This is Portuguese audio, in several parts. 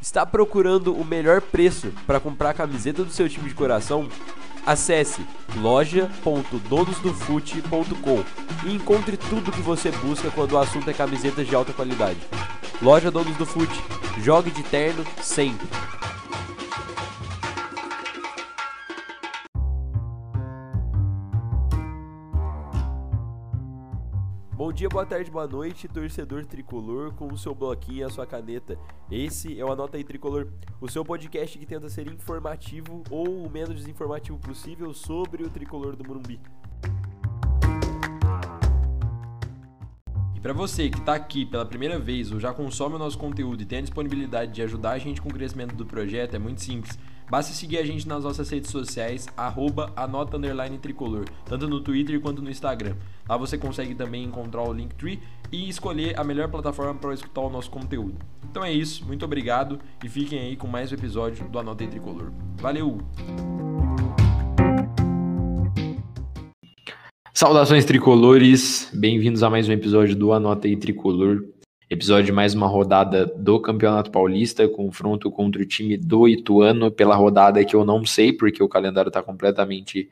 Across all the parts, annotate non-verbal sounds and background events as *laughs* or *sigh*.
Está procurando o melhor preço para comprar a camiseta do seu time de coração? Acesse loja.donosdofute.com e encontre tudo que você busca quando o assunto é camisetas de alta qualidade. Loja Donos do Fute. Jogue de terno sempre. Dia, boa tarde, boa noite, torcedor tricolor, com o seu bloquinho e a sua caneta. Esse é o Anota aí Tricolor, o seu podcast que tenta ser informativo ou o menos desinformativo possível sobre o tricolor do Morumbi. E para você que está aqui pela primeira vez ou já consome o nosso conteúdo e tem a disponibilidade de ajudar a gente com o crescimento do projeto, é muito simples Basta seguir a gente nas nossas redes sociais, arroba anota tricolor, tanto no Twitter quanto no Instagram. Lá você consegue também encontrar o Linktree e escolher a melhor plataforma para escutar o nosso conteúdo. Então é isso, muito obrigado e fiquem aí com mais um episódio do Anota Tricolor. Valeu! Saudações tricolores, bem-vindos a mais um episódio do Anota Tricolor. Episódio de mais uma rodada do Campeonato Paulista, confronto contra o time do Ituano pela rodada que eu não sei, porque o calendário está completamente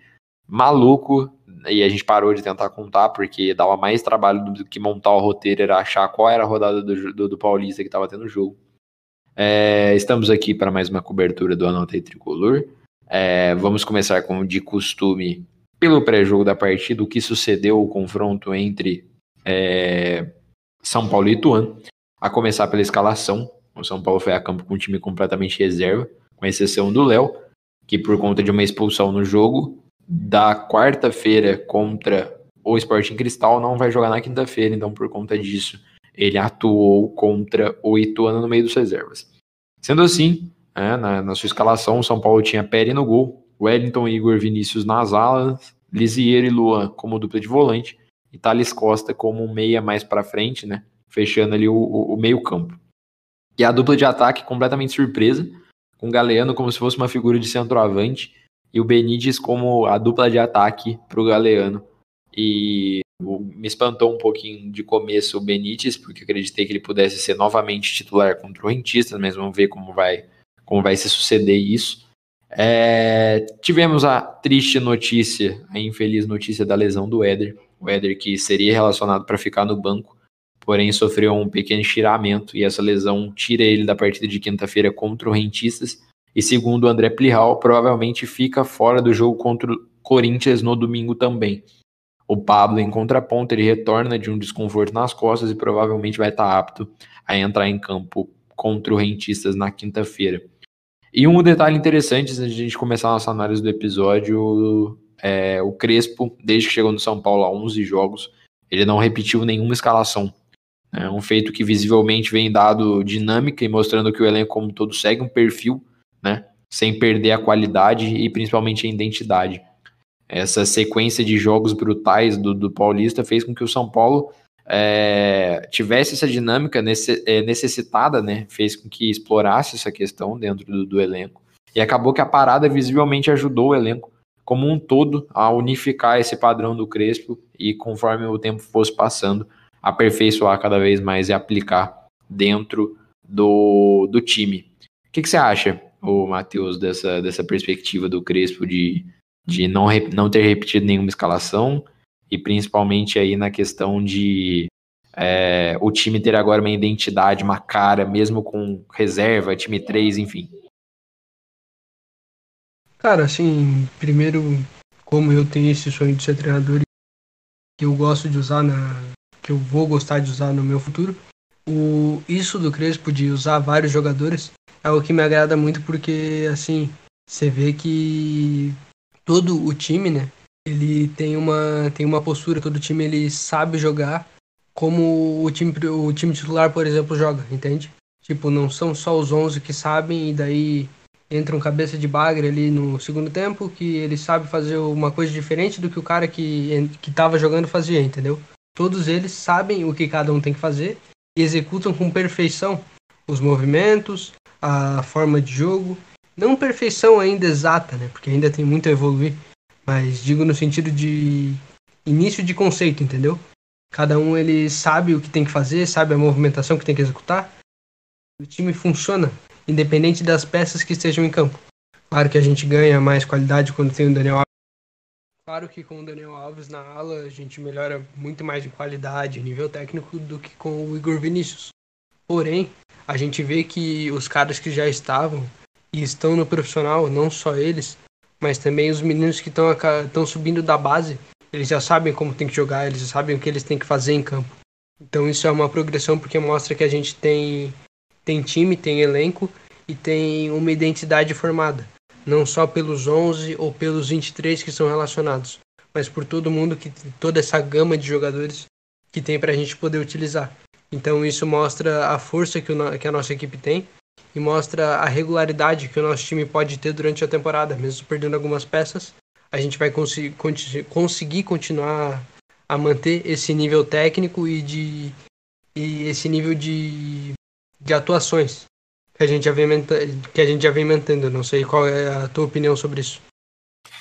maluco e a gente parou de tentar contar porque dava mais trabalho do que montar o roteiro, era achar qual era a rodada do, do, do Paulista que estava tendo jogo. É, estamos aqui para mais uma cobertura do Anota e Tricolor. É, vamos começar, como de costume, pelo pré-jogo da partida, o que sucedeu o confronto entre é, são Paulo e Ituano, a começar pela escalação. O São Paulo foi a campo com um time completamente reserva, com exceção do Léo, que por conta de uma expulsão no jogo da quarta-feira contra o Sporting Cristal não vai jogar na quinta-feira, então por conta disso ele atuou contra o Ituano no meio dos reservas. Sendo assim, é, na, na, sua escalação, o São Paulo tinha Peri no gol, Wellington, Igor, Vinícius nas alas, Lisier e Luan como dupla de volante, e Thales Costa como um meia mais para frente, né? Fechando ali o, o, o meio-campo. E a dupla de ataque completamente surpresa, com o Galeano como se fosse uma figura de centroavante e o Benítez como a dupla de ataque para o Galeano. E me espantou um pouquinho de começo o Benítez, porque acreditei que ele pudesse ser novamente titular contra o Rentistas, mas vamos ver como vai, como vai se suceder isso. É, tivemos a triste notícia, a infeliz notícia da lesão do Éder, o Éder que seria relacionado para ficar no banco, porém sofreu um pequeno estiramento e essa lesão tira ele da partida de quinta-feira contra o Rentistas. E segundo o André Plihal, provavelmente fica fora do jogo contra o Corinthians no domingo também. O Pablo, em contraponto, ele retorna de um desconforto nas costas e provavelmente vai estar apto a entrar em campo contra o Rentistas na quinta-feira. E um detalhe interessante, antes de a gente começar a nossa análise do episódio, é, o Crespo, desde que chegou no São Paulo há 11 jogos, ele não repetiu nenhuma escalação. É um feito que visivelmente vem dado dinâmica e mostrando que o elenco como todo segue um perfil, né, sem perder a qualidade e principalmente a identidade. Essa sequência de jogos brutais do, do Paulista fez com que o São Paulo é, tivesse essa dinâmica é, necessitada, né, fez com que explorasse essa questão dentro do, do elenco. E acabou que a parada visivelmente ajudou o elenco como um todo a unificar esse padrão do Crespo e conforme o tempo fosse passando, aperfeiçoar cada vez mais e aplicar dentro do, do time. O que, que você acha, o Matheus, dessa, dessa perspectiva do Crespo de, de não, não ter repetido nenhuma escalação e principalmente aí na questão de é, o time ter agora uma identidade, uma cara, mesmo com reserva, time 3, enfim. Cara, assim, primeiro, como eu tenho esse sonho de ser treinador que eu gosto de usar na. que eu vou gostar de usar no meu futuro, o, isso do Crespo de usar vários jogadores é o que me agrada muito porque, assim, você vê que todo o time, né? Ele tem uma, tem uma postura, todo time ele sabe jogar como o time, o time titular, por exemplo, joga, entende? Tipo, não são só os 11 que sabem e daí entra um cabeça de bagre ali no segundo tempo que ele sabe fazer uma coisa diferente do que o cara que que estava jogando fazia, entendeu? Todos eles sabem o que cada um tem que fazer e executam com perfeição os movimentos, a forma de jogo, não perfeição ainda exata, né? Porque ainda tem muito a evoluir, mas digo no sentido de início de conceito, entendeu? Cada um ele sabe o que tem que fazer, sabe a movimentação que tem que executar. O time funciona independente das peças que estejam em campo. Claro que a gente ganha mais qualidade quando tem o Daniel Alves. Claro que com o Daniel Alves na ala a gente melhora muito mais em qualidade, nível técnico, do que com o Igor Vinícius. Porém, a gente vê que os caras que já estavam e estão no profissional, não só eles, mas também os meninos que estão subindo da base, eles já sabem como tem que jogar, eles já sabem o que eles têm que fazer em campo. Então isso é uma progressão porque mostra que a gente tem, tem time, tem elenco e tem uma identidade formada. Não só pelos 11 ou pelos 23 que são relacionados, mas por todo mundo, que toda essa gama de jogadores que tem para a gente poder utilizar. Então isso mostra a força que, o, que a nossa equipe tem e mostra a regularidade que o nosso time pode ter durante a temporada, mesmo perdendo algumas peças, a gente vai cons conseguir continuar a manter esse nível técnico e de e esse nível de, de atuações que a gente já vem que a gente já vem mantendo. Não sei qual é a tua opinião sobre isso.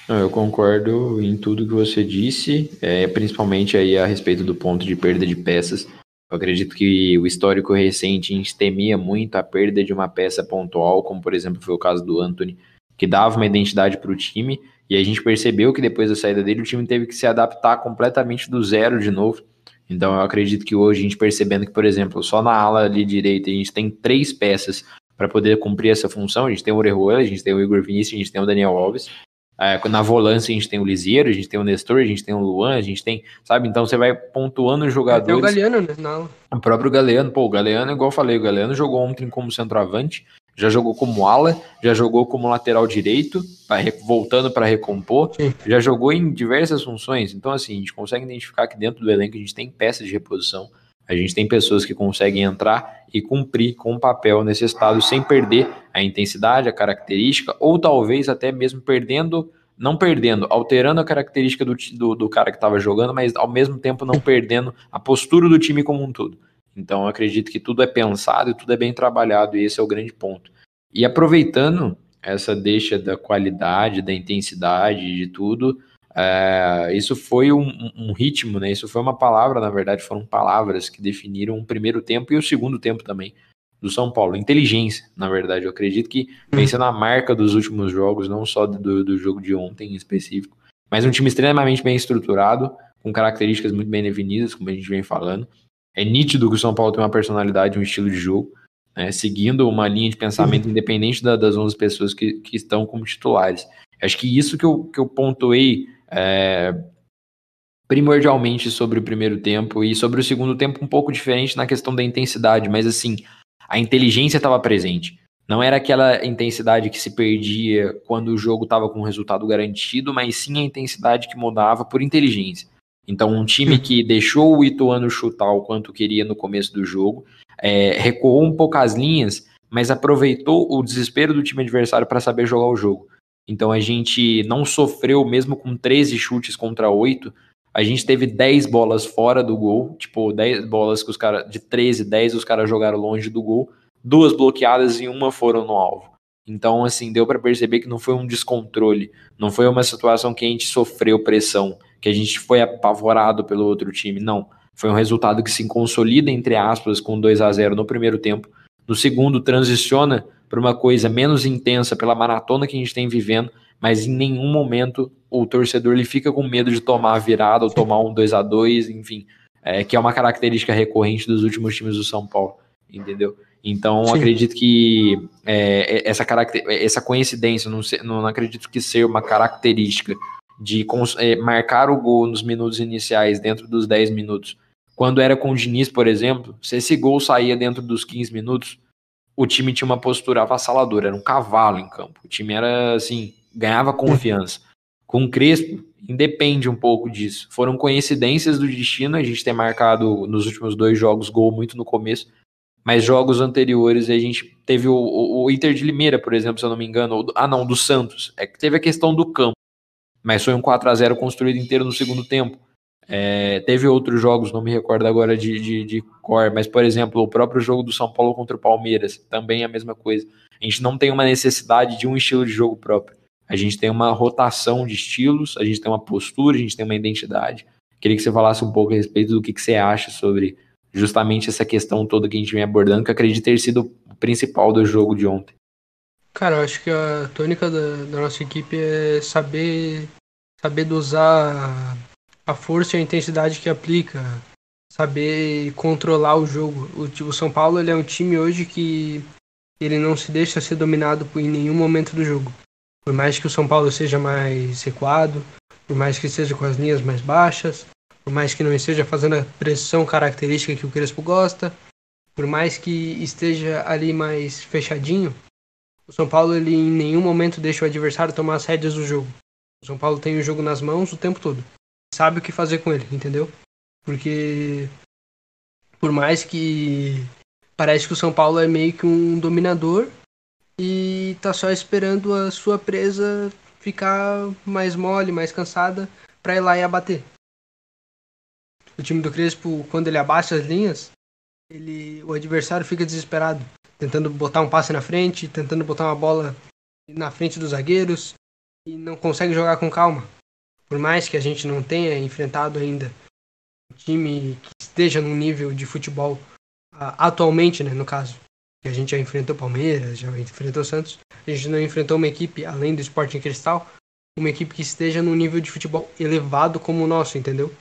Eu concordo em tudo que você disse, é, principalmente aí a respeito do ponto de perda de peças. Eu acredito que o histórico recente a gente temia muito a perda de uma peça pontual, como por exemplo foi o caso do Anthony, que dava uma identidade para o time, e a gente percebeu que depois da saída dele o time teve que se adaptar completamente do zero de novo. Então eu acredito que hoje a gente percebendo que, por exemplo, só na ala ali direita a gente tem três peças para poder cumprir essa função. A gente tem o Orejuela, a gente tem o Igor Vinícius, a gente tem o Daniel Alves. É, na volância a gente tem o Lisieiro, a gente tem o Nestor, a gente tem o Luan, a gente tem, sabe? Então você vai pontuando os jogadores. Tem o Galeano, né? Não. O próprio Galeano, pô, o Galeano, igual eu falei, o Galeano jogou ontem como centroavante, já jogou como ala, já jogou como lateral direito, voltando para recompor, Sim. já jogou em diversas funções. Então, assim, a gente consegue identificar que dentro do elenco a gente tem peças de reposição, a gente tem pessoas que conseguem entrar e cumprir com o papel nesse estado sem perder a intensidade, a característica, ou talvez até mesmo perdendo, não perdendo, alterando a característica do, do, do cara que estava jogando, mas ao mesmo tempo não *laughs* perdendo a postura do time como um todo. Então eu acredito que tudo é pensado e tudo é bem trabalhado, e esse é o grande ponto. E aproveitando essa deixa da qualidade, da intensidade, de tudo, é, isso foi um, um, ritmo, né? Isso foi uma palavra, na verdade, foram palavras que definiram o primeiro tempo e o segundo tempo também do São Paulo. Inteligência, na verdade. Eu acredito que vem hum. sendo a marca dos últimos jogos, não só do, do jogo de ontem em específico, mas um time extremamente bem estruturado, com características muito bem definidas, como a gente vem falando. É nítido que o São Paulo tem uma personalidade, um estilo de jogo, né, seguindo uma linha de pensamento independente da, das 11 pessoas que, que estão como titulares. Acho que isso que eu, que eu pontuei é, primordialmente sobre o primeiro tempo e sobre o segundo tempo um pouco diferente na questão da intensidade, mas assim, a inteligência estava presente. Não era aquela intensidade que se perdia quando o jogo estava com o resultado garantido, mas sim a intensidade que mudava por inteligência. Então, um time que deixou o Ituano chutar o quanto queria no começo do jogo, é, recuou um pouco as linhas, mas aproveitou o desespero do time adversário para saber jogar o jogo. Então a gente não sofreu, mesmo com 13 chutes contra 8, a gente teve 10 bolas fora do gol, tipo, 10 bolas que os caras, de 13, 10 os caras jogaram longe do gol, duas bloqueadas e uma foram no alvo. Então, assim, deu para perceber que não foi um descontrole, não foi uma situação que a gente sofreu pressão, que a gente foi apavorado pelo outro time, não. Foi um resultado que se consolida, entre aspas, com 2 a 0 no primeiro tempo. No segundo, transiciona para uma coisa menos intensa pela maratona que a gente tem vivendo, mas em nenhum momento o torcedor ele fica com medo de tomar a virada ou tomar um 2 a 2 enfim, é, que é uma característica recorrente dos últimos times do São Paulo, entendeu? Então, acredito que é, é essa, caracter, essa coincidência, não, não acredito que ser uma característica de é, marcar o gol nos minutos iniciais, dentro dos 10 minutos. Quando era com o Diniz, por exemplo, se esse gol saía dentro dos 15 minutos, o time tinha uma postura avassaladora, era um cavalo em campo. O time era assim, ganhava confiança. Com o Crespo, independe um pouco disso. Foram coincidências do destino, a gente ter marcado nos últimos dois jogos gol muito no começo, mas jogos anteriores a gente teve o, o, Inter de Limeira, por exemplo, se eu não me engano, ou, ah não, do Santos, é que teve a questão do campo, mas foi um 4 a 0 construído inteiro no segundo tempo. É, teve outros jogos, não me recordo agora de, de, de cor, mas, por exemplo, o próprio jogo do São Paulo contra o Palmeiras, também é a mesma coisa. A gente não tem uma necessidade de um estilo de jogo próprio. A gente tem uma rotação de estilos, a gente tem uma postura, a gente tem uma identidade. Queria que você falasse um pouco a respeito do que, que você acha sobre justamente essa questão toda que a gente vem abordando, que acredito ter sido o principal do jogo de ontem? Cara, eu acho que a tônica da, da nossa equipe é saber saber dosar a força e a intensidade que aplica, saber controlar o jogo. O, o São Paulo ele é um time hoje que ele não se deixa ser dominado em nenhum momento do jogo. Por mais que o São Paulo seja mais recuado, por mais que esteja com as linhas mais baixas, por mais que não esteja fazendo a pressão característica que o Crespo gosta, por mais que esteja ali mais fechadinho, o São Paulo ele em nenhum momento deixa o adversário tomar as rédeas do jogo. O São Paulo tem o jogo nas mãos o tempo todo. Sabe o que fazer com ele, entendeu? Porque por mais que parece que o São Paulo é meio que um dominador e tá só esperando a sua presa ficar mais mole, mais cansada para ir lá e abater. O time do Crespo, quando ele abaixa as linhas, ele, o adversário fica desesperado, tentando botar um passe na frente, tentando botar uma bola na frente dos zagueiros e não consegue jogar com calma. Por mais que a gente não tenha enfrentado ainda um time que esteja num nível de futebol atualmente, né, no caso, que a gente já enfrentou Palmeiras, já enfrentou Santos, a gente não enfrentou uma equipe além do Sporting Cristal, uma equipe que esteja num nível de futebol elevado como o nosso, entendeu?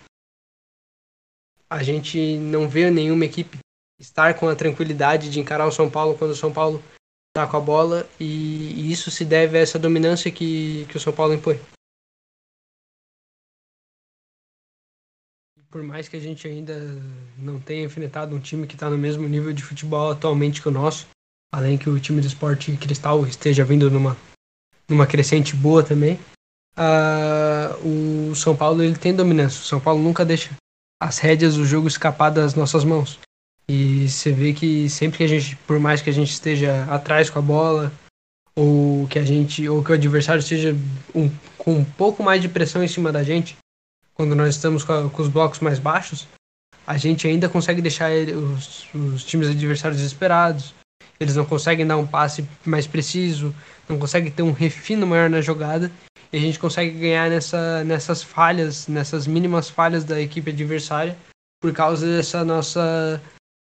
A gente não vê nenhuma equipe estar com a tranquilidade de encarar o São Paulo quando o São Paulo está com a bola e, isso se deve a essa dominância que, que o São Paulo impõe. Por mais que a gente ainda não tenha enfrentado um time que está no mesmo nível de futebol atualmente que o nosso, além que o time do Esporte Cristal esteja vindo numa, numa crescente boa também, uh, o São Paulo ele tem dominância. O São Paulo nunca deixa as rédeas do jogo escapar das nossas mãos. E você vê que sempre que a gente, por mais que a gente esteja atrás com a bola, ou que a gente, ou que o adversário esteja um, com um pouco mais de pressão em cima da gente, quando nós estamos com, a, com os blocos mais baixos, a gente ainda consegue deixar ele, os, os times adversários desesperados. Eles não conseguem dar um passe mais preciso, não conseguem ter um refino maior na jogada. E a gente consegue ganhar nessa, nessas falhas, nessas mínimas falhas da equipe adversária, por causa dessa nossa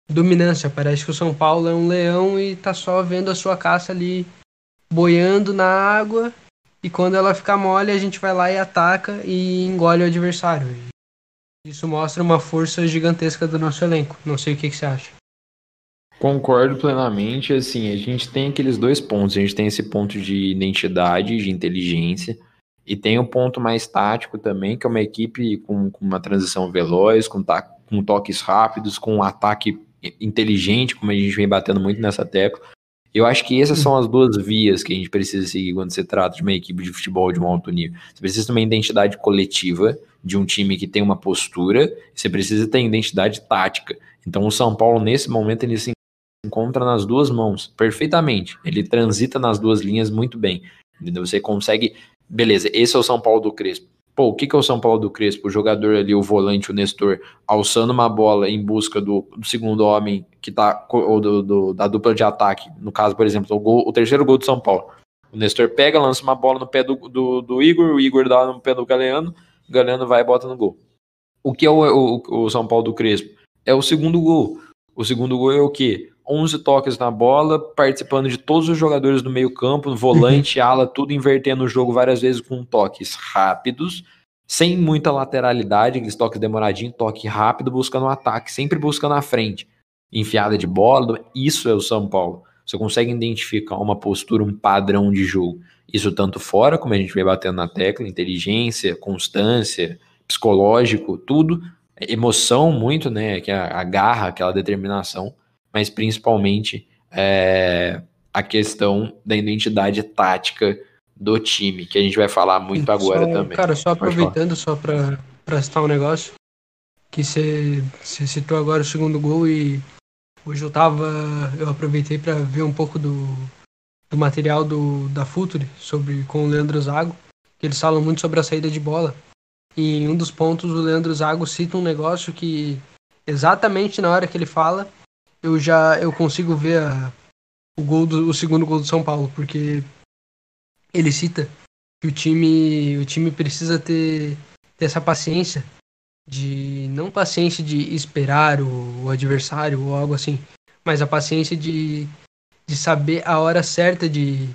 dominância. Parece que o São Paulo é um leão e tá só vendo a sua caça ali boiando na água. E quando ela ficar mole, a gente vai lá e ataca e engole o adversário. Isso mostra uma força gigantesca do nosso elenco. Não sei o que, que você acha. Concordo plenamente. Assim, a gente tem aqueles dois pontos. A gente tem esse ponto de identidade, de inteligência. E tem o um ponto mais tático também, que é uma equipe com, com uma transição veloz, com, com toques rápidos, com um ataque inteligente, como a gente vem batendo muito nessa tecla. Eu acho que essas são as duas vias que a gente precisa seguir quando se trata de uma equipe de futebol de um alto nível. Você precisa ter uma identidade coletiva de um time que tem uma postura, você precisa ter identidade tática. Então o São Paulo, nesse momento, ele se encontra nas duas mãos, perfeitamente. Ele transita nas duas linhas muito bem. Entendeu? Você consegue. Beleza, esse é o São Paulo do Crespo. Pô, o que, que é o São Paulo do Crespo? O jogador ali, o volante, o Nestor, alçando uma bola em busca do, do segundo homem que tá, ou do, do, da dupla de ataque. No caso, por exemplo, o, gol, o terceiro gol do São Paulo. O Nestor pega, lança uma bola no pé do, do, do Igor, o Igor dá no pé do Galeano, o Galeano vai e bota no gol. O que é o, o, o São Paulo do Crespo? É o segundo gol. O segundo gol é o quê? 11 toques na bola, participando de todos os jogadores do meio-campo, volante, ala, tudo invertendo o jogo várias vezes com toques rápidos, sem muita lateralidade, aqueles toques demoradinhos, toque rápido, buscando o um ataque, sempre buscando a frente. Enfiada de bola, isso é o São Paulo. Você consegue identificar uma postura, um padrão de jogo. Isso tanto fora, como a gente vem batendo na tecla, inteligência, constância, psicológico, tudo, emoção muito, né, que é a garra, aquela determinação mas principalmente é, a questão da identidade tática do time, que a gente vai falar muito agora só, também. Cara, só aproveitando só para citar um negócio, que você citou agora o segundo gol e hoje eu tava, eu aproveitei para ver um pouco do, do material do, da Futuri sobre com o Leandro Zago, que eles falam muito sobre a saída de bola. E em um dos pontos o Leandro Zago cita um negócio que exatamente na hora que ele fala, eu já eu consigo ver a, o gol do o segundo gol do São Paulo, porque ele cita que o time o time precisa ter, ter essa paciência de não paciência de esperar o, o adversário ou algo assim, mas a paciência de de saber a hora certa de,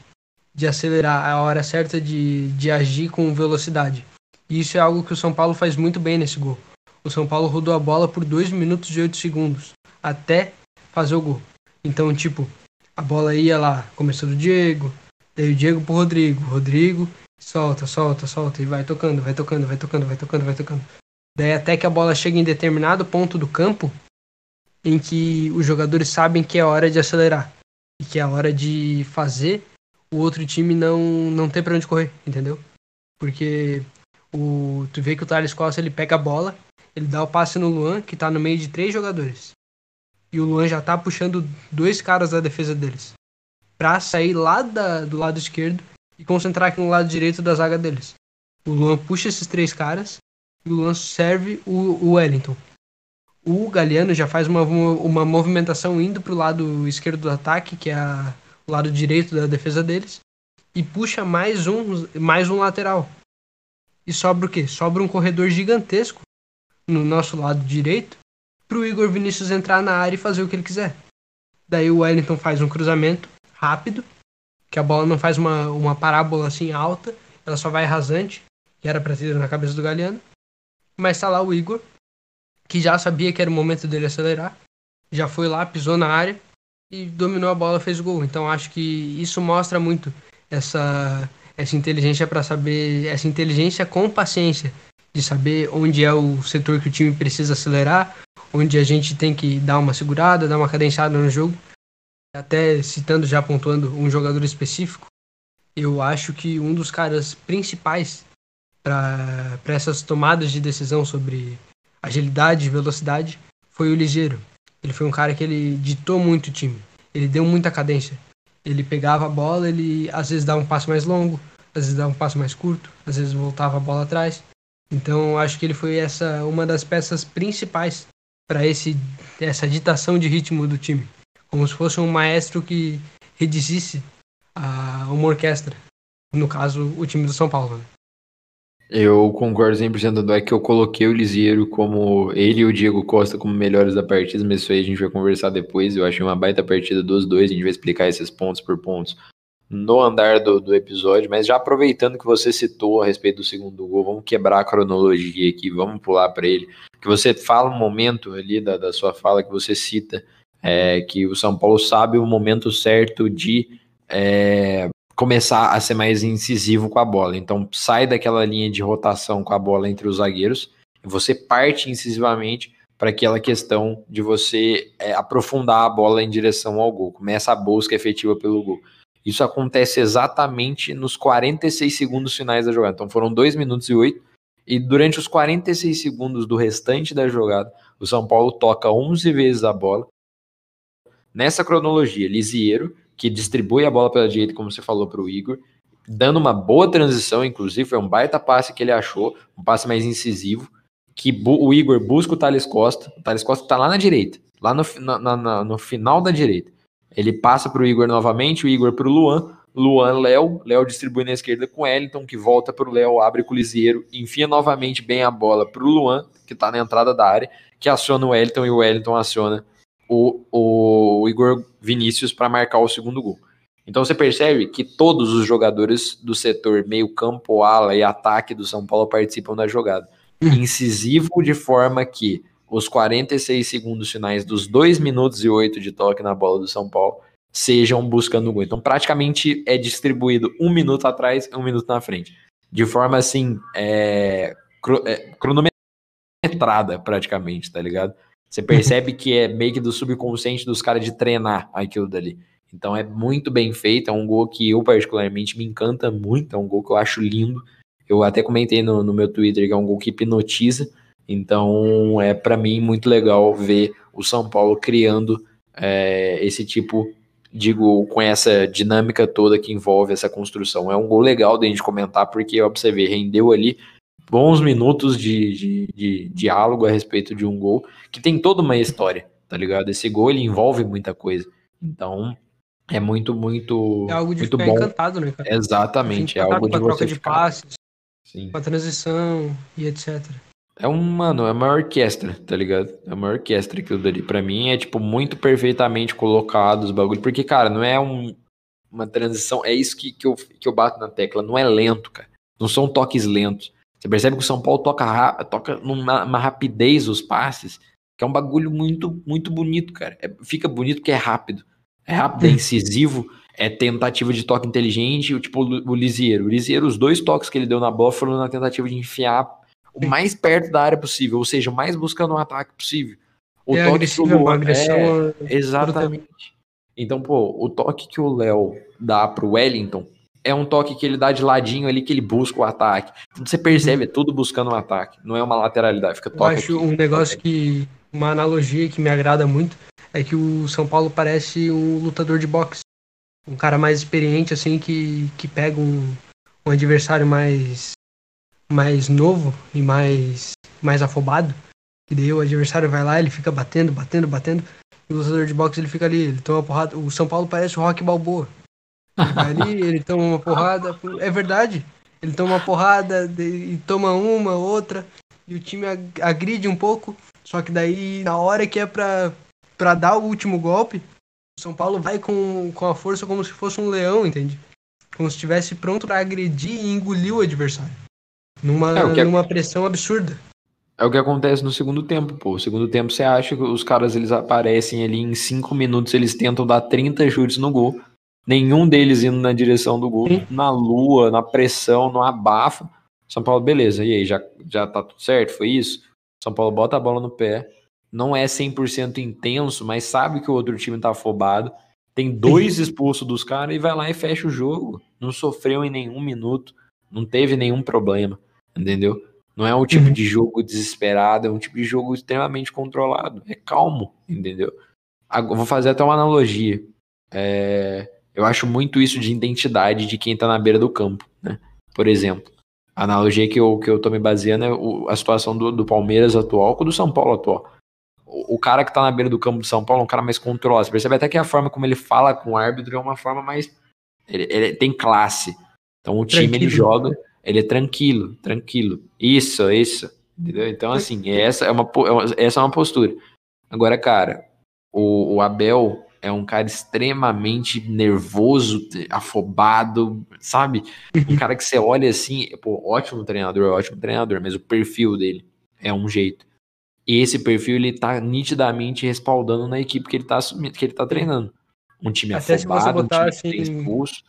de acelerar, a hora certa de, de agir com velocidade. E isso é algo que o São Paulo faz muito bem nesse gol. O São Paulo rodou a bola por 2 minutos e 8 segundos até fazer o gol. Então, tipo, a bola ia lá, começou do Diego, daí o Diego pro Rodrigo, Rodrigo solta, solta, solta e vai tocando, vai tocando, vai tocando, vai tocando, vai tocando. Daí até que a bola chega em determinado ponto do campo em que os jogadores sabem que é hora de acelerar e que é hora de fazer o outro time não não ter para onde correr, entendeu? Porque o tu vê que o Thales Costa ele pega a bola, ele dá o passe no Luan, que tá no meio de três jogadores. E o Luan já tá puxando dois caras da defesa deles. Pra sair lá da, do lado esquerdo e concentrar aqui no lado direito da zaga deles. O Luan puxa esses três caras e o Luan serve o, o Wellington. O Galeano já faz uma, uma movimentação indo pro lado esquerdo do ataque, que é a, o lado direito da defesa deles, e puxa mais um, mais um lateral. E sobra o quê? Sobra um corredor gigantesco no nosso lado direito para o Igor Vinícius entrar na área e fazer o que ele quiser. Daí o Wellington faz um cruzamento rápido, que a bola não faz uma, uma parábola assim alta, ela só vai rasante, que era para ter na cabeça do Galeano. Mas está lá o Igor, que já sabia que era o momento dele acelerar, já foi lá, pisou na área e dominou a bola, fez o gol. Então acho que isso mostra muito essa essa inteligência para saber essa inteligência com paciência de saber onde é o setor que o time precisa acelerar, onde a gente tem que dar uma segurada, dar uma cadenciada no jogo. Até citando já pontuando um jogador específico, eu acho que um dos caras principais para essas tomadas de decisão sobre agilidade e velocidade foi o Ligeiro. Ele foi um cara que ele ditou muito o time. Ele deu muita cadência. Ele pegava a bola, ele às vezes dava um passo mais longo, às vezes dava um passo mais curto, às vezes voltava a bola atrás. Então acho que ele foi essa uma das peças principais para esse essa ditação de ritmo do time, como se fosse um maestro que redigisse a, uma orquestra, no caso o time do São Paulo. Né? Eu concordo 100% do é que eu coloquei o Lisieiro como ele e o Diego Costa como melhores da partida, mas isso aí a gente vai conversar depois. Eu achei uma baita partida dos dois, a gente vai explicar esses pontos por pontos no andar do, do episódio, mas já aproveitando que você citou a respeito do segundo gol, vamos quebrar a cronologia aqui, vamos pular para ele. Que você fala um momento ali da, da sua fala que você cita é, que o São Paulo sabe o momento certo de é, começar a ser mais incisivo com a bola. Então sai daquela linha de rotação com a bola entre os zagueiros e você parte incisivamente para aquela questão de você é, aprofundar a bola em direção ao gol. Começa a busca efetiva pelo gol. Isso acontece exatamente nos 46 segundos finais da jogada. Então foram 2 minutos e 8. E durante os 46 segundos do restante da jogada, o São Paulo toca 11 vezes a bola. Nessa cronologia, Lisieiro que distribui a bola pela direita, como você falou para o Igor, dando uma boa transição, inclusive, foi um baita passe que ele achou, um passe mais incisivo, que o Igor busca o Thales Costa, o Thales Costa está lá na direita, lá no, na, na, no final da direita. Ele passa para o Igor novamente, o Igor para o Luan, Luan, Léo, Léo distribui na esquerda com Wellington, que volta para o Léo, abre o Lisieiro, enfia novamente bem a bola para o Luan, que está na entrada da área, que aciona o Wellington e o Wellington aciona o, o Igor Vinícius para marcar o segundo gol. Então você percebe que todos os jogadores do setor meio-campo, ala e ataque do São Paulo participam da jogada. Hum. Incisivo de forma que os 46 segundos finais dos 2 minutos e 8 de toque na bola do São Paulo sejam buscando o gol. Então praticamente é distribuído um minuto atrás e um minuto na frente. De forma assim, é, é cronometrada praticamente, tá ligado? Você percebe que é meio que do subconsciente dos caras de treinar aquilo dali. Então é muito bem feito, é um gol que eu particularmente me encanta muito, é um gol que eu acho lindo. Eu até comentei no, no meu Twitter que é um gol que hipnotiza. Então é para mim muito legal ver o São Paulo criando é, esse tipo de gol com essa dinâmica toda que envolve essa construção. É um gol legal de a gente comentar porque observei, rendeu ali bons minutos de, de, de, diálogo a respeito de um gol que tem toda uma história, tá ligado? Esse gol ele envolve muita coisa. Então, é muito, muito. É algo de muito ficar bom. encantado, né, cara? Exatamente, é algo de com a você troca de ficar... passes, Sim. com a transição e etc. É um, mano, é uma orquestra, tá ligado? É uma orquestra aquilo dali. Pra mim é, tipo, muito perfeitamente colocado os bagulhos. Porque, cara, não é um, uma transição. É isso que, que, eu, que eu bato na tecla. Não é lento, cara. Não são toques lentos. Você percebe que o São Paulo toca, toca numa rapidez os passes, que é um bagulho muito, muito bonito, cara. É, fica bonito porque é rápido. É rápido, é incisivo, é tentativa de toque inteligente, tipo o Lisieiro. O Lisieiro, os dois toques que ele deu na bola foram na tentativa de enfiar o mais perto da área possível, ou seja, mais buscando um ataque possível. O é toque que o agressão é, exatamente. Então, pô, o toque que o Léo dá pro Wellington é um toque que ele dá de ladinho ali, que ele busca o ataque. Então você percebe, é tudo buscando um ataque, não é uma lateralidade. Fica toque Eu acho aqui, um negócio que. Uma analogia que me agrada muito é que o São Paulo parece um lutador de boxe. Um cara mais experiente, assim, que, que pega um, um adversário mais mais novo e mais, mais afobado. E daí o adversário vai lá, ele fica batendo, batendo, batendo. E o lutador de boxe ele fica ali, ele toma porrada. O São Paulo parece o Rock Balboa. Ele vai ali, ele toma uma porrada. É verdade. Ele toma uma porrada e toma uma, outra. E o time agride um pouco. Só que daí, na hora que é pra, pra dar o último golpe, o São Paulo vai com, com a força como se fosse um leão, entende? Como se estivesse pronto para agredir e engolir o adversário. Numa, é, numa pressão absurda. É o que acontece no segundo tempo, pô. No segundo tempo você acha que os caras eles aparecem ali em 5 minutos, eles tentam dar 30 chutes no gol. Nenhum deles indo na direção do gol, na lua, na pressão, no abafo. São Paulo, beleza, e aí, já, já tá tudo certo? Foi isso? São Paulo bota a bola no pé, não é 100% intenso, mas sabe que o outro time tá afobado. Tem dois expulsos dos caras e vai lá e fecha o jogo. Não sofreu em nenhum minuto, não teve nenhum problema entendeu? Não é um tipo de jogo desesperado, é um tipo de jogo extremamente controlado. É calmo, entendeu? Agora, vou fazer até uma analogia. É, eu acho muito isso de identidade de quem tá na beira do campo, né? Por exemplo, a analogia que eu, que eu tô me baseando é o, a situação do, do Palmeiras atual com do São Paulo atual. O, o, cara que tá na beira do campo do São Paulo é um cara mais controlado. Você percebe até que a forma como ele fala com o árbitro é uma forma mais. Ele, ele tem classe. Então o time Tranquilo. ele joga ele é tranquilo, tranquilo. Isso, isso. Entendeu? Então, assim, essa é uma, é essa é uma postura. Agora, cara, o, o Abel é um cara extremamente nervoso, afobado, sabe? Um cara que você olha assim, pô, ótimo treinador, ótimo treinador, mas o perfil dele é um jeito. E esse perfil ele tá nitidamente respaldando na equipe que ele tá assumindo, que ele tá treinando. Um time Até afobado, um time assim, expulso.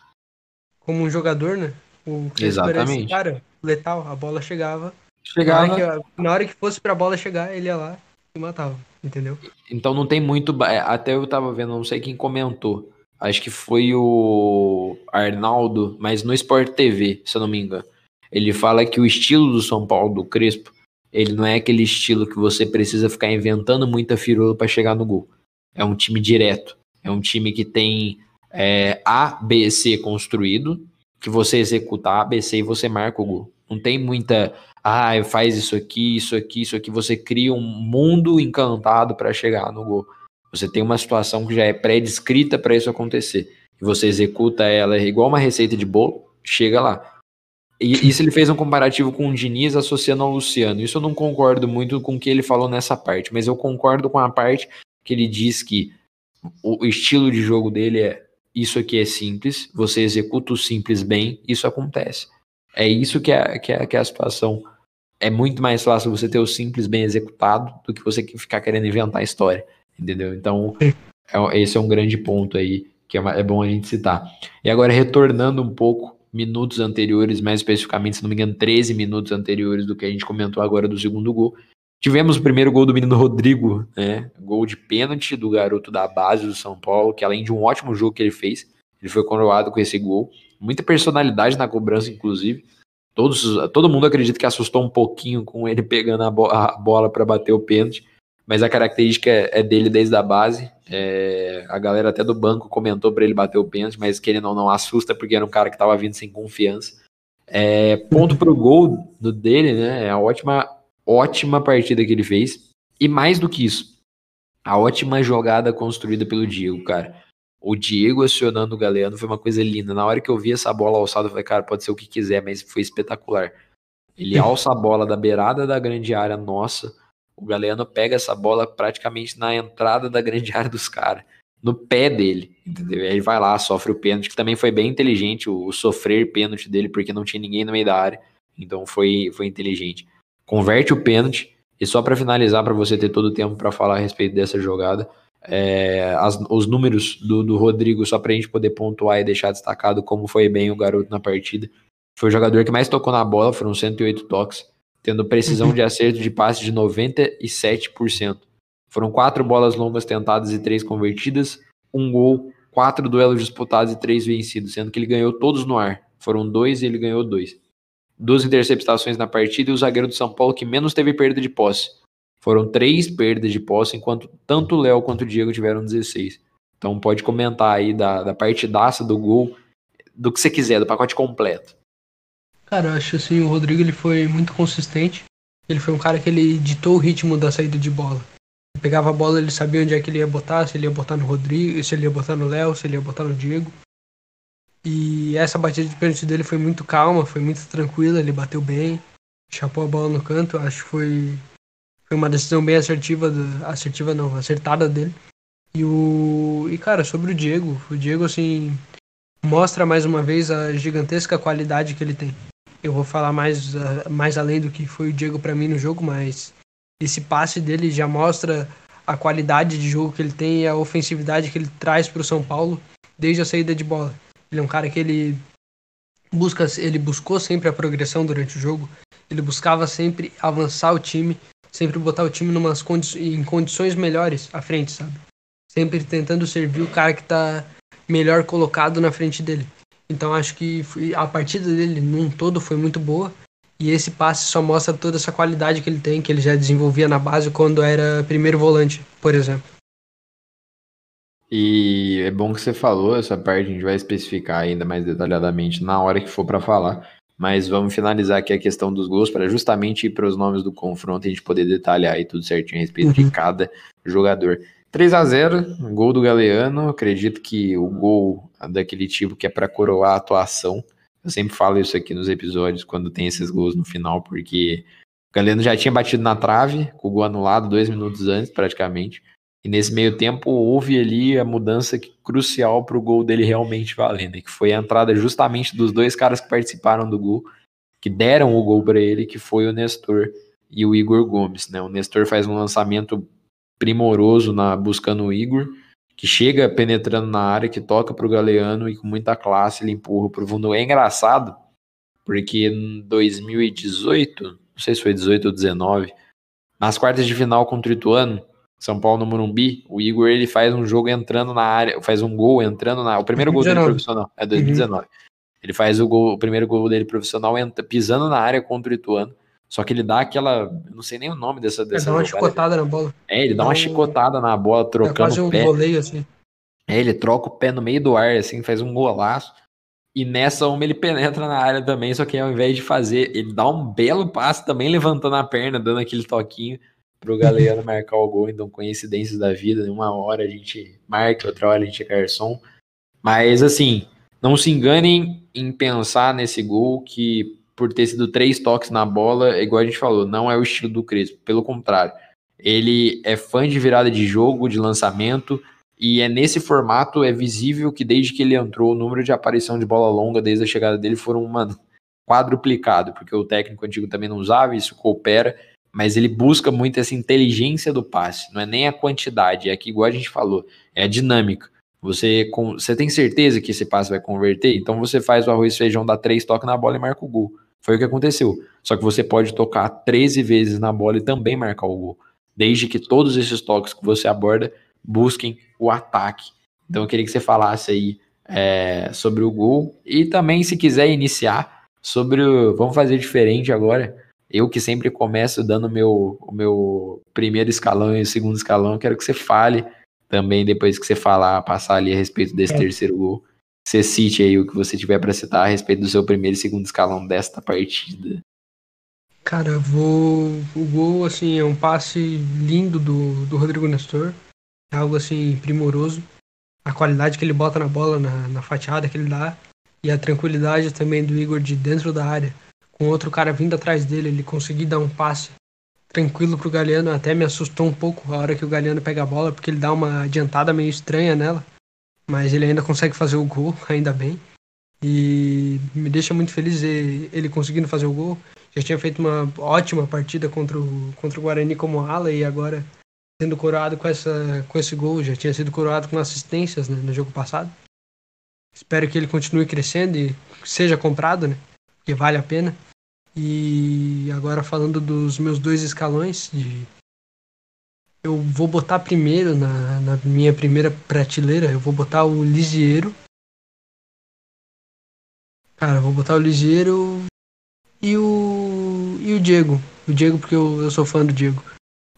Como um jogador, né? O Exatamente. cara, letal, a bola chegava. Chegava. Na hora, que, na hora que fosse pra bola chegar, ele ia lá e matava, entendeu? Então não tem muito. É, até eu tava vendo, não sei quem comentou. Acho que foi o Arnaldo, mas no Sport TV, se eu não me engano. Ele fala que o estilo do São Paulo, do Crespo, ele não é aquele estilo que você precisa ficar inventando muita firula para chegar no gol. É um time direto. É um time que tem é, A, B, C construído, que você executa A, B, C e você marca o gol. Não tem muita, ah, faz isso aqui, isso aqui, isso aqui. Você cria um mundo encantado para chegar no gol. Você tem uma situação que já é pré-descrita para isso acontecer. E você executa ela igual uma receita de bolo, chega lá. E isso ele fez um comparativo com o Diniz associando ao Luciano. Isso eu não concordo muito com o que ele falou nessa parte, mas eu concordo com a parte que ele diz que o estilo de jogo dele é isso aqui é simples, você executa o simples bem, isso acontece. É isso que é, que é, que é a situação. É muito mais fácil você ter o simples bem executado do que você ficar querendo inventar a história, entendeu? Então, é, esse é um grande ponto aí que é, é bom a gente citar. E agora, retornando um pouco, minutos anteriores, mais especificamente, se não me engano, 13 minutos anteriores do que a gente comentou agora do segundo gol, Tivemos o primeiro gol do menino Rodrigo, né? Gol de pênalti do garoto da base do São Paulo, que além de um ótimo jogo que ele fez, ele foi coroado com esse gol. Muita personalidade na cobrança, inclusive. Todos, todo mundo acredita que assustou um pouquinho com ele pegando a, bo a bola para bater o pênalti, mas a característica é, é dele desde a base. É, a galera até do banco comentou para ele bater o pênalti, mas que ele não, não assusta porque era um cara que estava vindo sem confiança. É, ponto pro gol do dele, né? É a ótima ótima partida que ele fez. E mais do que isso, a ótima jogada construída pelo Diego, cara. O Diego acionando o Galeano foi uma coisa linda. Na hora que eu vi essa bola alçada, eu falei, cara, pode ser o que quiser, mas foi espetacular. Ele *laughs* alça a bola da beirada da grande área nossa. O Galeano pega essa bola praticamente na entrada da grande *laughs* área dos caras, no pé dele, entendeu? Aí ele vai lá, sofre o pênalti, que também foi bem inteligente o, o sofrer pênalti dele, porque não tinha ninguém no meio da área. Então foi, foi inteligente. Converte o pênalti. E só para finalizar, para você ter todo o tempo para falar a respeito dessa jogada, é, as, os números do, do Rodrigo, só para a gente poder pontuar e deixar destacado como foi bem o garoto na partida. Foi o jogador que mais tocou na bola, foram 108 toques, tendo precisão de acerto de passe de 97%. Foram quatro bolas longas tentadas e três convertidas, um gol, quatro duelos disputados e três vencidos, sendo que ele ganhou todos no ar. Foram dois e ele ganhou dois. Duas interceptações na partida e o zagueiro do São Paulo que menos teve perda de posse. Foram três perdas de posse, enquanto tanto o Léo quanto o Diego tiveram 16. Então pode comentar aí da, da partidaça do gol, do que você quiser, do pacote completo. Cara, eu acho assim, o Rodrigo ele foi muito consistente. Ele foi um cara que ele ditou o ritmo da saída de bola. Ele pegava a bola, ele sabia onde é que ele ia botar, se ele ia botar no Rodrigo, se ele ia botar no Léo, se ele ia botar no Diego. E essa batida de pênalti dele foi muito calma, foi muito tranquila, ele bateu bem, chapou a bola no canto, acho que foi, foi uma decisão bem assertiva, assertiva não, acertada dele. E o e cara, sobre o Diego, o Diego assim mostra mais uma vez a gigantesca qualidade que ele tem. Eu vou falar mais mais além do que foi o Diego para mim no jogo, mas esse passe dele já mostra a qualidade de jogo que ele tem e a ofensividade que ele traz para o São Paulo desde a saída de bola. Ele é um cara que ele busca, ele buscou sempre a progressão durante o jogo. Ele buscava sempre avançar o time, sempre botar o time numas condi em condições melhores à frente, sabe? Sempre tentando servir o cara que está melhor colocado na frente dele. Então acho que a partida dele num todo foi muito boa. E esse passe só mostra toda essa qualidade que ele tem, que ele já desenvolvia na base quando era primeiro volante, por exemplo. E é bom que você falou essa parte, a gente vai especificar ainda mais detalhadamente na hora que for para falar. Mas vamos finalizar aqui a questão dos gols para justamente ir para os nomes do confronto e a gente poder detalhar aí tudo certinho a respeito uhum. de cada jogador. 3 a 0 gol do Galeano. Acredito que o gol daquele tipo que é para coroar a atuação. Eu sempre falo isso aqui nos episódios quando tem esses gols no final, porque o Galeano já tinha batido na trave, com o gol anulado dois minutos antes, praticamente. Nesse meio tempo houve ali a mudança crucial para o gol dele realmente valer, né? Que foi a entrada justamente dos dois caras que participaram do gol, que deram o gol para ele, que foi o Nestor e o Igor Gomes, né? O Nestor faz um lançamento primoroso na buscando o Igor, que chega penetrando na área, que toca para o Galeano e com muita classe ele empurra para o fundo. É engraçado, porque em 2018, não sei se foi 18 ou 19, nas quartas de final contra o Ituano, são Paulo no Morumbi, o Igor ele faz um jogo entrando na área, faz um gol entrando na. O primeiro 2019. gol dele profissional é 2019. Uhum. Ele faz o, gol, o primeiro gol dele profissional entra, pisando na área contra o Ituano. Só que ele dá aquela. Eu não sei nem o nome dessa. dessa ele dá uma jogada. chicotada na bola. É, ele dá, dá uma um... chicotada na bola, trocando é quase um pé. Voleio, assim. É, ele troca o pé no meio do ar, assim, faz um golaço. E nessa uma ele penetra na área também, só que ao invés de fazer, ele dá um belo passe também, levantando a perna, dando aquele toquinho pro Galeano marcar o gol, então coincidências da vida, uma hora a gente marca, outra hora a gente é garçom. Mas assim, não se enganem em pensar nesse gol que por ter sido três toques na bola, igual a gente falou, não é o estilo do Crespo, pelo contrário. Ele é fã de virada de jogo, de lançamento, e é nesse formato é visível que desde que ele entrou, o número de aparição de bola longa desde a chegada dele foram, mano, quadruplicado, porque o técnico antigo também não usava, isso coopera, mas ele busca muito essa inteligência do passe, não é nem a quantidade, é que igual a gente falou, é a dinâmica. Você, com, você tem certeza que esse passe vai converter? Então você faz o arroz e feijão, dá três toques na bola e marca o gol. Foi o que aconteceu. Só que você pode tocar 13 vezes na bola e também marcar o gol. Desde que todos esses toques que você aborda busquem o ataque. Então eu queria que você falasse aí é, sobre o gol. E também, se quiser iniciar, sobre o. Vamos fazer diferente agora eu que sempre começo dando meu, o meu primeiro escalão e o segundo escalão, quero que você fale também, depois que você falar, passar ali a respeito desse é. terceiro gol. Você cite aí o que você tiver para citar a respeito do seu primeiro e segundo escalão desta partida. Cara, vou. O gol, assim, é um passe lindo do, do Rodrigo Nestor. É algo, assim, primoroso. A qualidade que ele bota na bola, na, na fatiada que ele dá. E a tranquilidade também do Igor de dentro da área com outro cara vindo atrás dele, ele conseguir dar um passe tranquilo pro Galeano, até me assustou um pouco a hora que o Galeano pega a bola, porque ele dá uma adiantada meio estranha nela, mas ele ainda consegue fazer o gol, *laughs* ainda bem. E me deixa muito feliz ele conseguindo fazer o gol. Já tinha feito uma ótima partida contra o, contra o Guarani como ala e agora sendo coroado com, essa, com esse gol. Já tinha sido coroado com assistências né, no jogo passado. Espero que ele continue crescendo e seja comprado, né? Porque vale a pena. E agora falando dos meus dois escalões, de... eu vou botar primeiro na, na minha primeira prateleira, eu vou botar o Lisieiro. Cara, vou botar o Lisieiro e o e o Diego. O Diego porque eu, eu sou fã do Diego.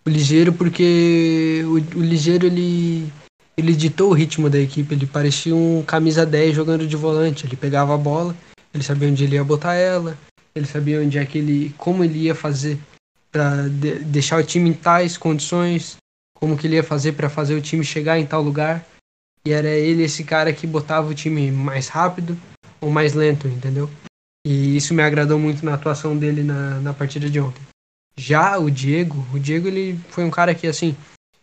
O Ligeiro porque o, o Ligeiro ele ele ditou o ritmo da equipe, ele parecia um camisa 10 jogando de volante, ele pegava a bola, ele sabia onde ele ia botar ela, ele sabia onde é que ele como ele ia fazer para de, deixar o time em tais condições, como que ele ia fazer para fazer o time chegar em tal lugar. E era ele esse cara que botava o time mais rápido ou mais lento, entendeu? E isso me agradou muito na atuação dele na, na partida de ontem. Já o Diego, o Diego ele foi um cara que assim,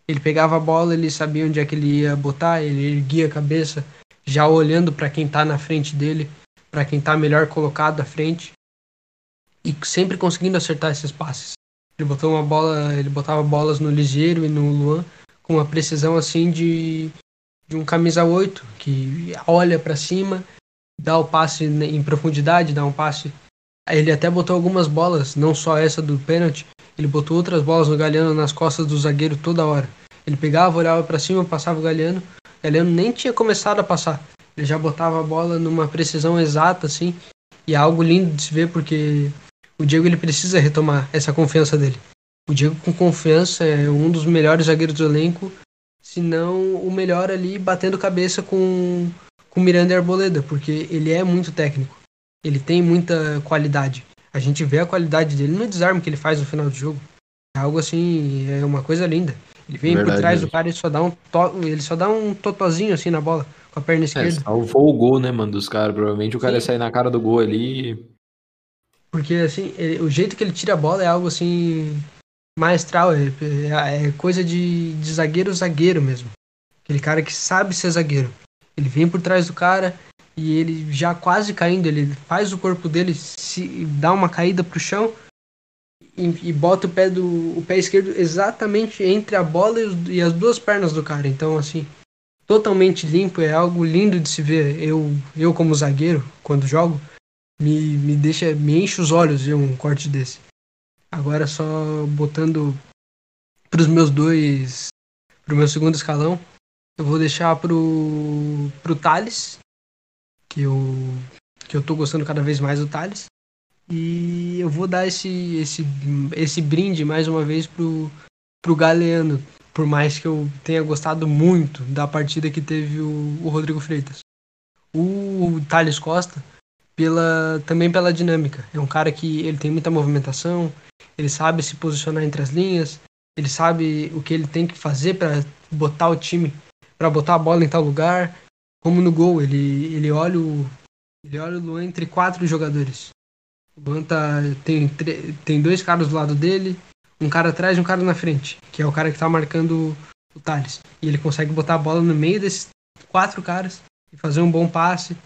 ele pegava a bola, ele sabia onde é que ele ia botar, ele erguia a cabeça, já olhando para quem tá na frente dele, para quem tá melhor colocado à frente e sempre conseguindo acertar esses passes. Ele botou uma bola, ele botava bolas no Ligeiro e no Luan com uma precisão assim de de um camisa 8 que olha para cima dá o passe em profundidade, dá um passe. Ele até botou algumas bolas, não só essa do pênalti, ele botou outras bolas no Galeano nas costas do zagueiro toda hora. Ele pegava, olhava para cima, passava o Galeano. O Galeano nem tinha começado a passar. Ele já botava a bola numa precisão exata, assim. E é algo lindo de se ver porque o Diego ele precisa retomar essa confiança dele. O Diego com confiança é um dos melhores zagueiros do elenco, se não o melhor ali batendo cabeça com com Miranda e Arboleda, porque ele é muito técnico. Ele tem muita qualidade. A gente vê a qualidade dele no desarme que ele faz no final do jogo. É algo assim, é uma coisa linda. Ele vem Verdade, por trás do cara e só dá um to... ele só dá um totozinho assim na bola com a perna é, esquerda. É, salvou o gol, né, mano, dos caras. Provavelmente o cara Sim. ia sair na cara do gol ali. Porque assim, ele, o jeito que ele tira a bola é algo assim maestral, é, é, é coisa de, de zagueiro zagueiro mesmo. Aquele cara que sabe ser zagueiro. Ele vem por trás do cara e ele já quase caindo, ele faz o corpo dele se dá uma caída pro chão e, e bota o pé do o pé esquerdo exatamente entre a bola e, e as duas pernas do cara. Então assim, totalmente limpo, é algo lindo de se ver. Eu eu como zagueiro, quando jogo, me, me deixa me enche os olhos ver um corte desse. Agora só botando para os meus dois, para o meu segundo escalão, eu vou deixar pro, pro Thales, que eu, que eu tô gostando cada vez mais do Thales. E eu vou dar esse, esse, esse brinde mais uma vez pro, pro Galeano, por mais que eu tenha gostado muito da partida que teve o, o Rodrigo Freitas. O Thales Costa, pela, também pela dinâmica. É um cara que ele tem muita movimentação, ele sabe se posicionar entre as linhas, ele sabe o que ele tem que fazer para botar o time para botar a bola em tal lugar. Como no gol, ele, ele olha o ele olha o Luan entre quatro jogadores. O Luan tá, tem, tem dois caras do lado dele, um cara atrás e um cara na frente, que é o cara que tá marcando o Thales. E ele consegue botar a bola no meio desses quatro caras e fazer um bom passe.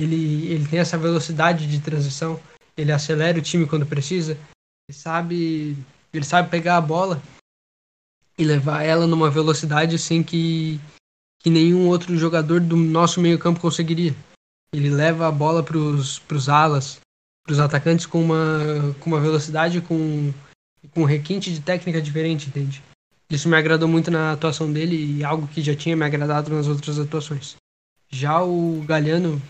Ele, ele tem essa velocidade de transição, ele acelera o time quando precisa. Ele sabe, ele sabe pegar a bola e levar ela numa velocidade assim que que nenhum outro jogador do nosso meio-campo conseguiria. Ele leva a bola para os alas, para os atacantes com uma, com uma velocidade, com, com requinte de técnica diferente, entende? Isso me agradou muito na atuação dele e algo que já tinha me agradado nas outras atuações. Já o Galhano,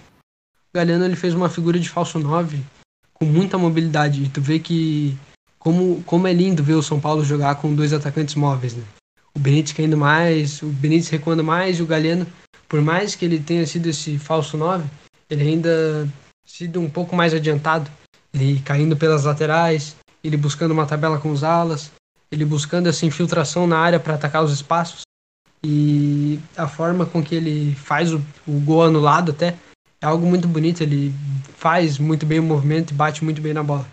o Galhano ele fez uma figura de falso 9 com muita mobilidade. E tu vê que como, como é lindo ver o São Paulo jogar com dois atacantes móveis, né? o Benítez caindo mais, o Benítez recuando mais e o Galeno, por mais que ele tenha sido esse falso 9, ele ainda sido um pouco mais adiantado, ele caindo pelas laterais, ele buscando uma tabela com os alas, ele buscando essa infiltração na área para atacar os espaços. E a forma com que ele faz o, o gol anulado até é algo muito bonito, ele faz muito bem o movimento e bate muito bem na bola.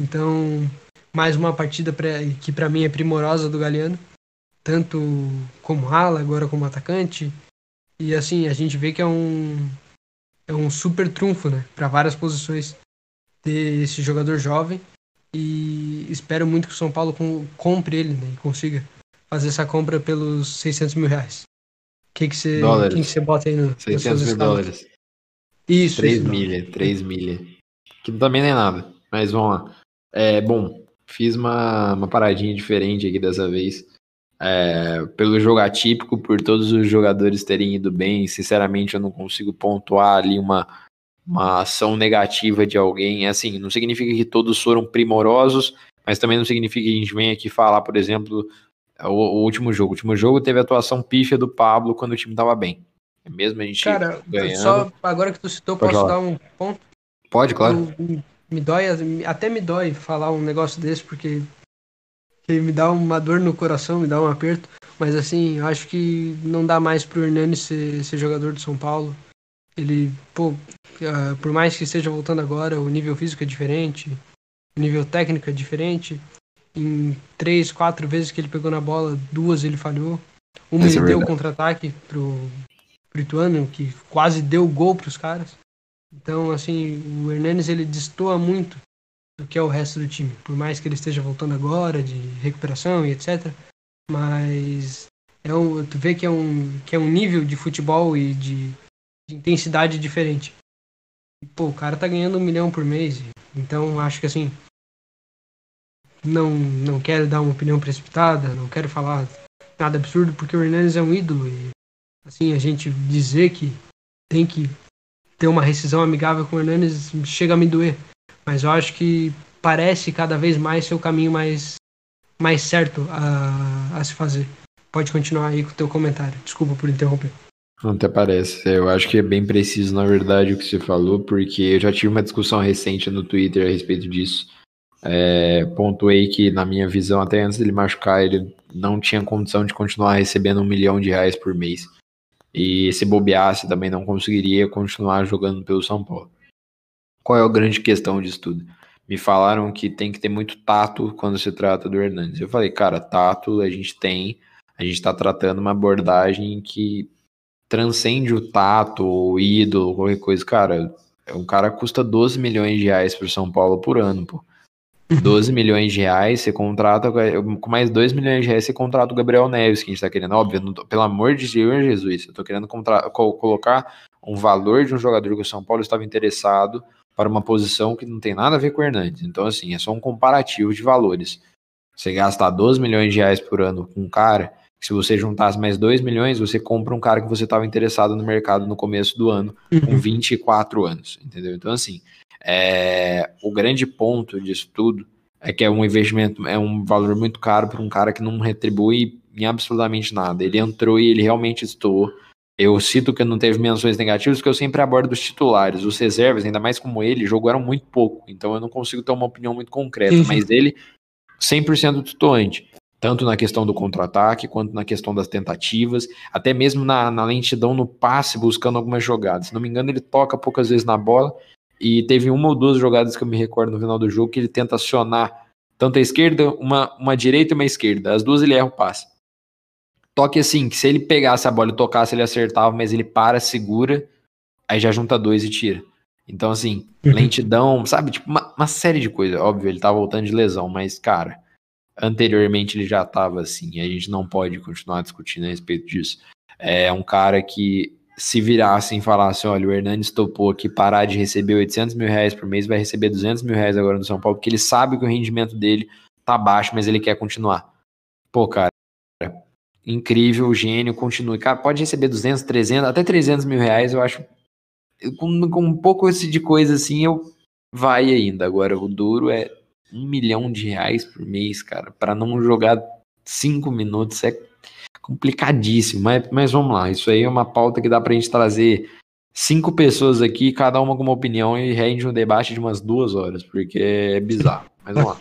Então, mais uma partida pra, que para mim é primorosa do Galeano, tanto como ala, agora como atacante. E assim, a gente vê que é um é um super trunfo, né, para várias posições ter esse jogador jovem e espero muito que o São Paulo compre ele, né, e consiga fazer essa compra pelos 600 mil reais. Que que você, que você bota aí no 600 mil dólares. Isso. 3 isso, milha, 3 milha. Que também nem é nada, mas vamos lá. É, bom, fiz uma, uma paradinha diferente aqui dessa vez. É, pelo jogo atípico, por todos os jogadores terem ido bem, sinceramente eu não consigo pontuar ali uma, uma ação negativa de alguém. É assim, não significa que todos foram primorosos, mas também não significa que a gente venha aqui falar, por exemplo, o, o último jogo. O último jogo teve a atuação pífia do Pablo quando o time estava bem. Mesmo a gente Cara, ganhando. Só agora que tu citou, posso falar. dar um ponto? Pode, claro. Eu, me dói, até me dói falar um negócio desse, porque me dá uma dor no coração, me dá um aperto. Mas assim, acho que não dá mais pro Hernani ser, ser jogador de São Paulo. Ele, pô, uh, por mais que esteja voltando agora, o nível físico é diferente, o nível técnico é diferente. Em três, quatro vezes que ele pegou na bola, duas ele falhou. Uma Essa ele é deu contra-ataque pro, pro Ituano, que quase deu gol pros caras. Então, assim, o Hernanes ele destoa muito do que é o resto do time. Por mais que ele esteja voltando agora, de recuperação e etc. Mas é um, tu vê que é um, que é um nível de futebol e de, de intensidade diferente. E, pô, o cara tá ganhando um milhão por mês. Então, acho que assim. Não, não quero dar uma opinião precipitada, não quero falar nada absurdo, porque o Hernandes é um ídolo. E, assim, a gente dizer que tem que ter uma rescisão amigável com o Hernandes chega a me doer. Mas eu acho que parece cada vez mais ser o caminho mais, mais certo a, a se fazer. Pode continuar aí com o teu comentário. Desculpa por interromper. Até parece. Eu acho que é bem preciso, na verdade, o que você falou, porque eu já tive uma discussão recente no Twitter a respeito disso. É, pontuei que, na minha visão, até antes dele machucar, ele não tinha condição de continuar recebendo um milhão de reais por mês. E se bobeasse também não conseguiria continuar jogando pelo São Paulo. Qual é a grande questão disso tudo? Me falaram que tem que ter muito tato quando se trata do Hernandes. Eu falei, cara, tato a gente tem, a gente está tratando uma abordagem que transcende o tato, o ídolo, qualquer coisa. Cara, um cara custa 12 milhões de reais para São Paulo por ano, pô. *laughs* 12 milhões de reais, você contrata, com mais 2 milhões de reais, você contrata o Gabriel Neves, que a gente tá querendo. Óbvio, tô, pelo amor de Deus, Jesus, eu tô querendo contra, colocar um valor de um jogador que o São Paulo estava interessado para uma posição que não tem nada a ver com o Hernandes. Então, assim, é só um comparativo de valores. Você gastar 12 milhões de reais por ano com um cara, se você juntasse mais 2 milhões, você compra um cara que você estava interessado no mercado no começo do ano, com 24 uhum. anos, entendeu? Então, assim, é, o grande ponto disso tudo é que é um investimento, é um valor muito caro para um cara que não retribui em absolutamente nada. Ele entrou e ele realmente estou. Eu cito que não teve menções negativas, porque eu sempre abordo os titulares. Os reservas, ainda mais como ele, jogaram muito pouco. Então eu não consigo ter uma opinião muito concreta. Sim. Mas ele, 100% tituante. Tanto na questão do contra-ataque, quanto na questão das tentativas, até mesmo na, na lentidão no passe, buscando algumas jogadas. Se não me engano, ele toca poucas vezes na bola, e teve uma ou duas jogadas que eu me recordo no final do jogo que ele tenta acionar tanto a esquerda, uma, uma direita e uma esquerda. As duas ele erra o passe. Toque assim, que se ele pegasse a bola e tocasse, ele acertava, mas ele para, segura, aí já junta dois e tira. Então, assim, uhum. lentidão, sabe? Tipo, uma, uma série de coisas. Óbvio, ele tá voltando de lesão, mas, cara, anteriormente ele já tava assim. E a gente não pode continuar discutindo a respeito disso. É um cara que se virassem e falassem, olha, o Hernandes topou aqui parar de receber 800 mil reais por mês, vai receber 200 mil reais agora no São Paulo, porque ele sabe que o rendimento dele tá baixo, mas ele quer continuar. Pô, cara, incrível, gênio, continue. Cara, pode receber 200, 300, até 300 mil reais, eu acho, com, com um pouco de coisa assim, eu vai ainda. Agora, o duro é um milhão de reais por mês, cara, para não jogar cinco minutos é complicadíssimo, mas, mas vamos lá, isso aí é uma pauta que dá pra gente trazer cinco pessoas aqui, cada uma com uma opinião e rende um debate de umas duas horas, porque é bizarro, *laughs* mas vamos lá.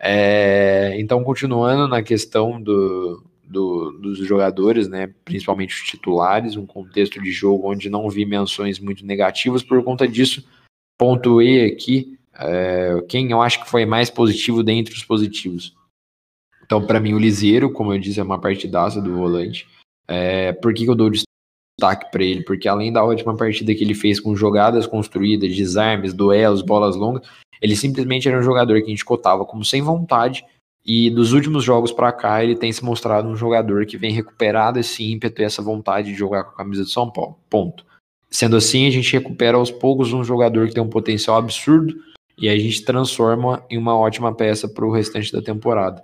É, então, continuando na questão do, do, dos jogadores, né, principalmente os titulares, um contexto de jogo onde não vi menções muito negativas, por conta disso, pontuei aqui É, quem eu acho que foi mais positivo dentre os positivos? Então, para mim, o Liseiro, como eu disse, é uma partidaça do volante. É, por que, que eu dou destaque para ele? Porque além da ótima partida que ele fez com jogadas construídas, desarmes, duelos, bolas longas, ele simplesmente era um jogador que a gente cotava como sem vontade. E dos últimos jogos para cá, ele tem se mostrado um jogador que vem recuperado esse ímpeto e essa vontade de jogar com a camisa de São Paulo. Ponto. Sendo assim, a gente recupera aos poucos um jogador que tem um potencial absurdo e a gente transforma em uma ótima peça para o restante da temporada.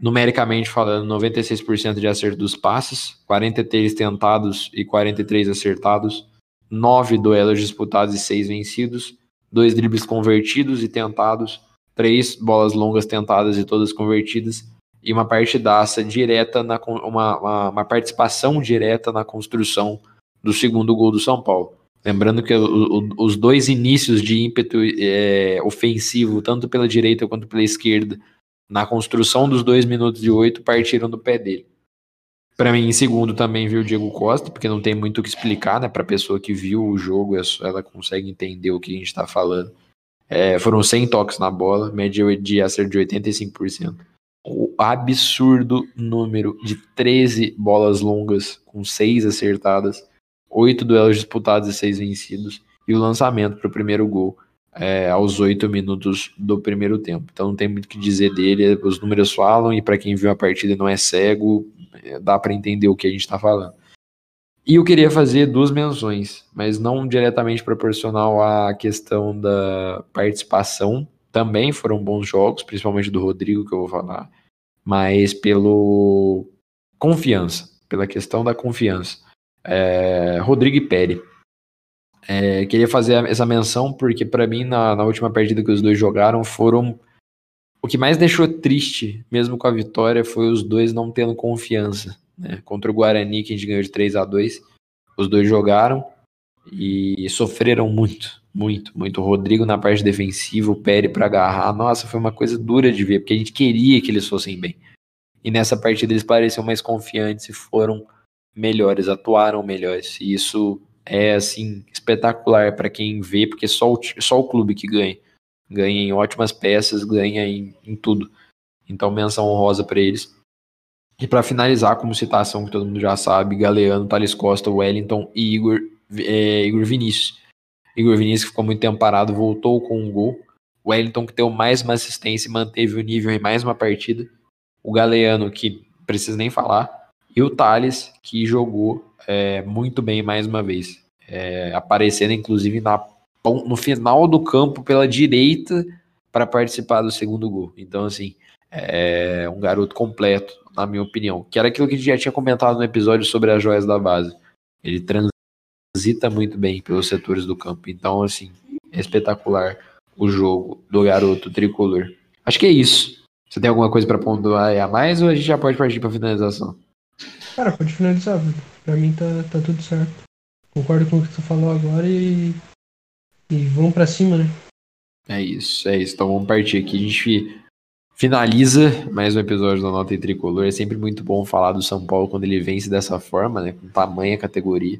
Numericamente falando, 96% de acerto dos passes, 43 tentados e 43 acertados, 9 duelos disputados e 6 vencidos, 2 dribles convertidos e tentados, 3 bolas longas tentadas e todas convertidas, e uma partidaça direta, na, uma, uma, uma participação direta na construção do segundo gol do São Paulo. Lembrando que o, o, os dois inícios de ímpeto é, ofensivo, tanto pela direita quanto pela esquerda, na construção dos dois minutos e oito, partiram do pé dele. Para mim, em segundo também viu o Diego Costa, porque não tem muito o que explicar, né? Para pessoa que viu o jogo, é ela consegue entender o que a gente está falando. É, foram 100 toques na bola, média de acerto de 85%. O absurdo número de 13 bolas longas com 6 acertadas oito duelos disputados e seis vencidos, e o lançamento para o primeiro gol é, aos oito minutos do primeiro tempo. Então não tem muito o que dizer dele, os números falam, e para quem viu a partida não é cego, é, dá para entender o que a gente está falando. E eu queria fazer duas menções, mas não diretamente proporcional à questão da participação. Também foram bons jogos, principalmente do Rodrigo, que eu vou falar, mas pelo confiança, pela questão da confiança é, Rodrigo e Peri. É, queria fazer essa menção porque, para mim, na, na, última partida que os dois jogaram, foram. O que mais deixou triste, mesmo com a vitória, foi os dois não tendo confiança. Né? Contra o Guarani, que a gente ganhou de 3 a 2 os dois jogaram e sofreram muito, muito, muito. O Rodrigo na parte defensiva, o Peri para agarrar. Nossa, foi uma coisa dura de ver, porque a gente queria que eles fossem bem. E nessa partida eles pareciam mais confiantes e foram melhores, atuaram melhores. E isso é assim espetacular para quem vê, porque só o, só o clube que ganha. Ganha em ótimas peças, ganha em, em tudo. Então, menção honrosa para eles. E para finalizar, como citação que todo mundo já sabe, Galeano, Thales Costa, Wellington e Igor, é, Igor Vinícius. Igor Vinícius ficou muito tempo parado, voltou com um gol. Wellington que deu mais uma assistência e manteve o nível em mais uma partida. O Galeano, que precisa nem falar, e o Thales, que jogou é, muito bem mais uma vez, é, aparecendo inclusive na, no final do campo pela direita para participar do segundo gol. Então, assim, é um garoto completo, na minha opinião. Que era aquilo que a gente já tinha comentado no episódio sobre as joias da base. Ele transita muito bem pelos setores do campo. Então, assim, é espetacular o jogo do garoto tricolor. Acho que é isso. Você tem alguma coisa para pontuar a mais ou a gente já pode partir para finalização? Cara, pode finalizar. Pra mim tá, tá tudo certo. Concordo com o que tu falou agora e. E vamos pra cima, né? É isso, é isso. Então vamos partir aqui. A gente finaliza mais um episódio da Nota em Tricolor. É sempre muito bom falar do São Paulo quando ele vence dessa forma, né? Com tamanha categoria.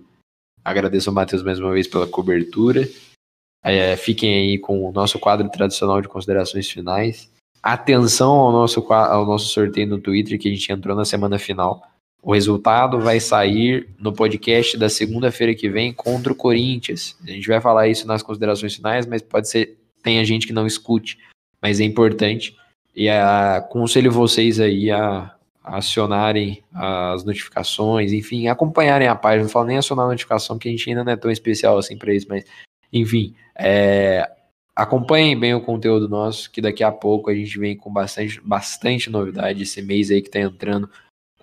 Agradeço ao Matheus mais uma vez pela cobertura. É, fiquem aí com o nosso quadro tradicional de considerações finais. Atenção ao nosso, ao nosso sorteio no Twitter que a gente entrou na semana final. O resultado vai sair no podcast da segunda-feira que vem contra o Corinthians. A gente vai falar isso nas considerações finais, mas pode ser tenha gente que não escute, mas é importante. E a, aconselho vocês aí a, a acionarem as notificações, enfim, acompanharem a página. Não falo nem acionar a notificação, que a gente ainda não é tão especial assim para isso, mas enfim, é, acompanhem bem o conteúdo nosso, que daqui a pouco a gente vem com bastante, bastante novidade. Esse mês aí que tá entrando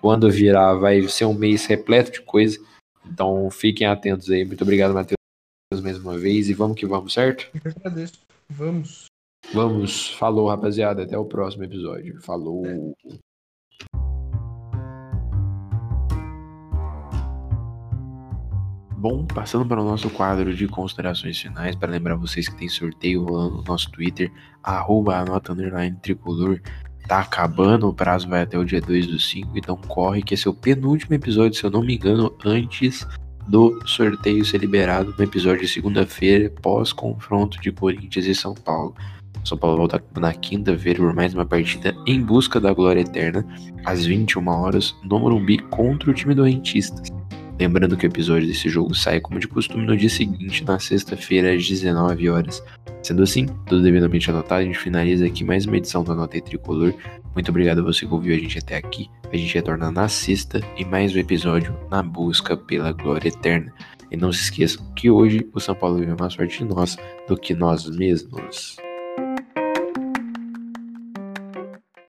quando virar, vai ser um mês repleto de coisa. Então fiquem atentos aí. Muito obrigado, Matheus, mais uma vez. E vamos que vamos, certo? Eu agradeço. Vamos. Vamos. Falou, rapaziada. Até o próximo episódio. Falou. É. Bom, passando para o nosso quadro de considerações finais, para lembrar vocês que tem sorteio rolando no nosso Twitter, arroba anota tricolor tá acabando, o prazo vai até o dia 2 do 5, então corre que esse é o penúltimo episódio, se eu não me engano, antes do sorteio ser liberado no episódio de segunda-feira, pós-confronto de Corinthians e São Paulo. São Paulo volta na quinta-feira por mais uma partida em busca da glória eterna, às 21 horas, no Morumbi contra o time do Rentistas. Lembrando que o episódio desse jogo sai, como de costume, no dia seguinte, na sexta-feira, às 19 horas. Sendo assim, tudo devidamente anotado, a gente finaliza aqui mais uma edição do Anotei Tricolor. Muito obrigado a você que ouviu a gente até aqui. A gente retorna na sexta e mais um episódio na busca pela glória eterna. E não se esqueçam que hoje o São Paulo vive mais sorte de nós do que nós mesmos.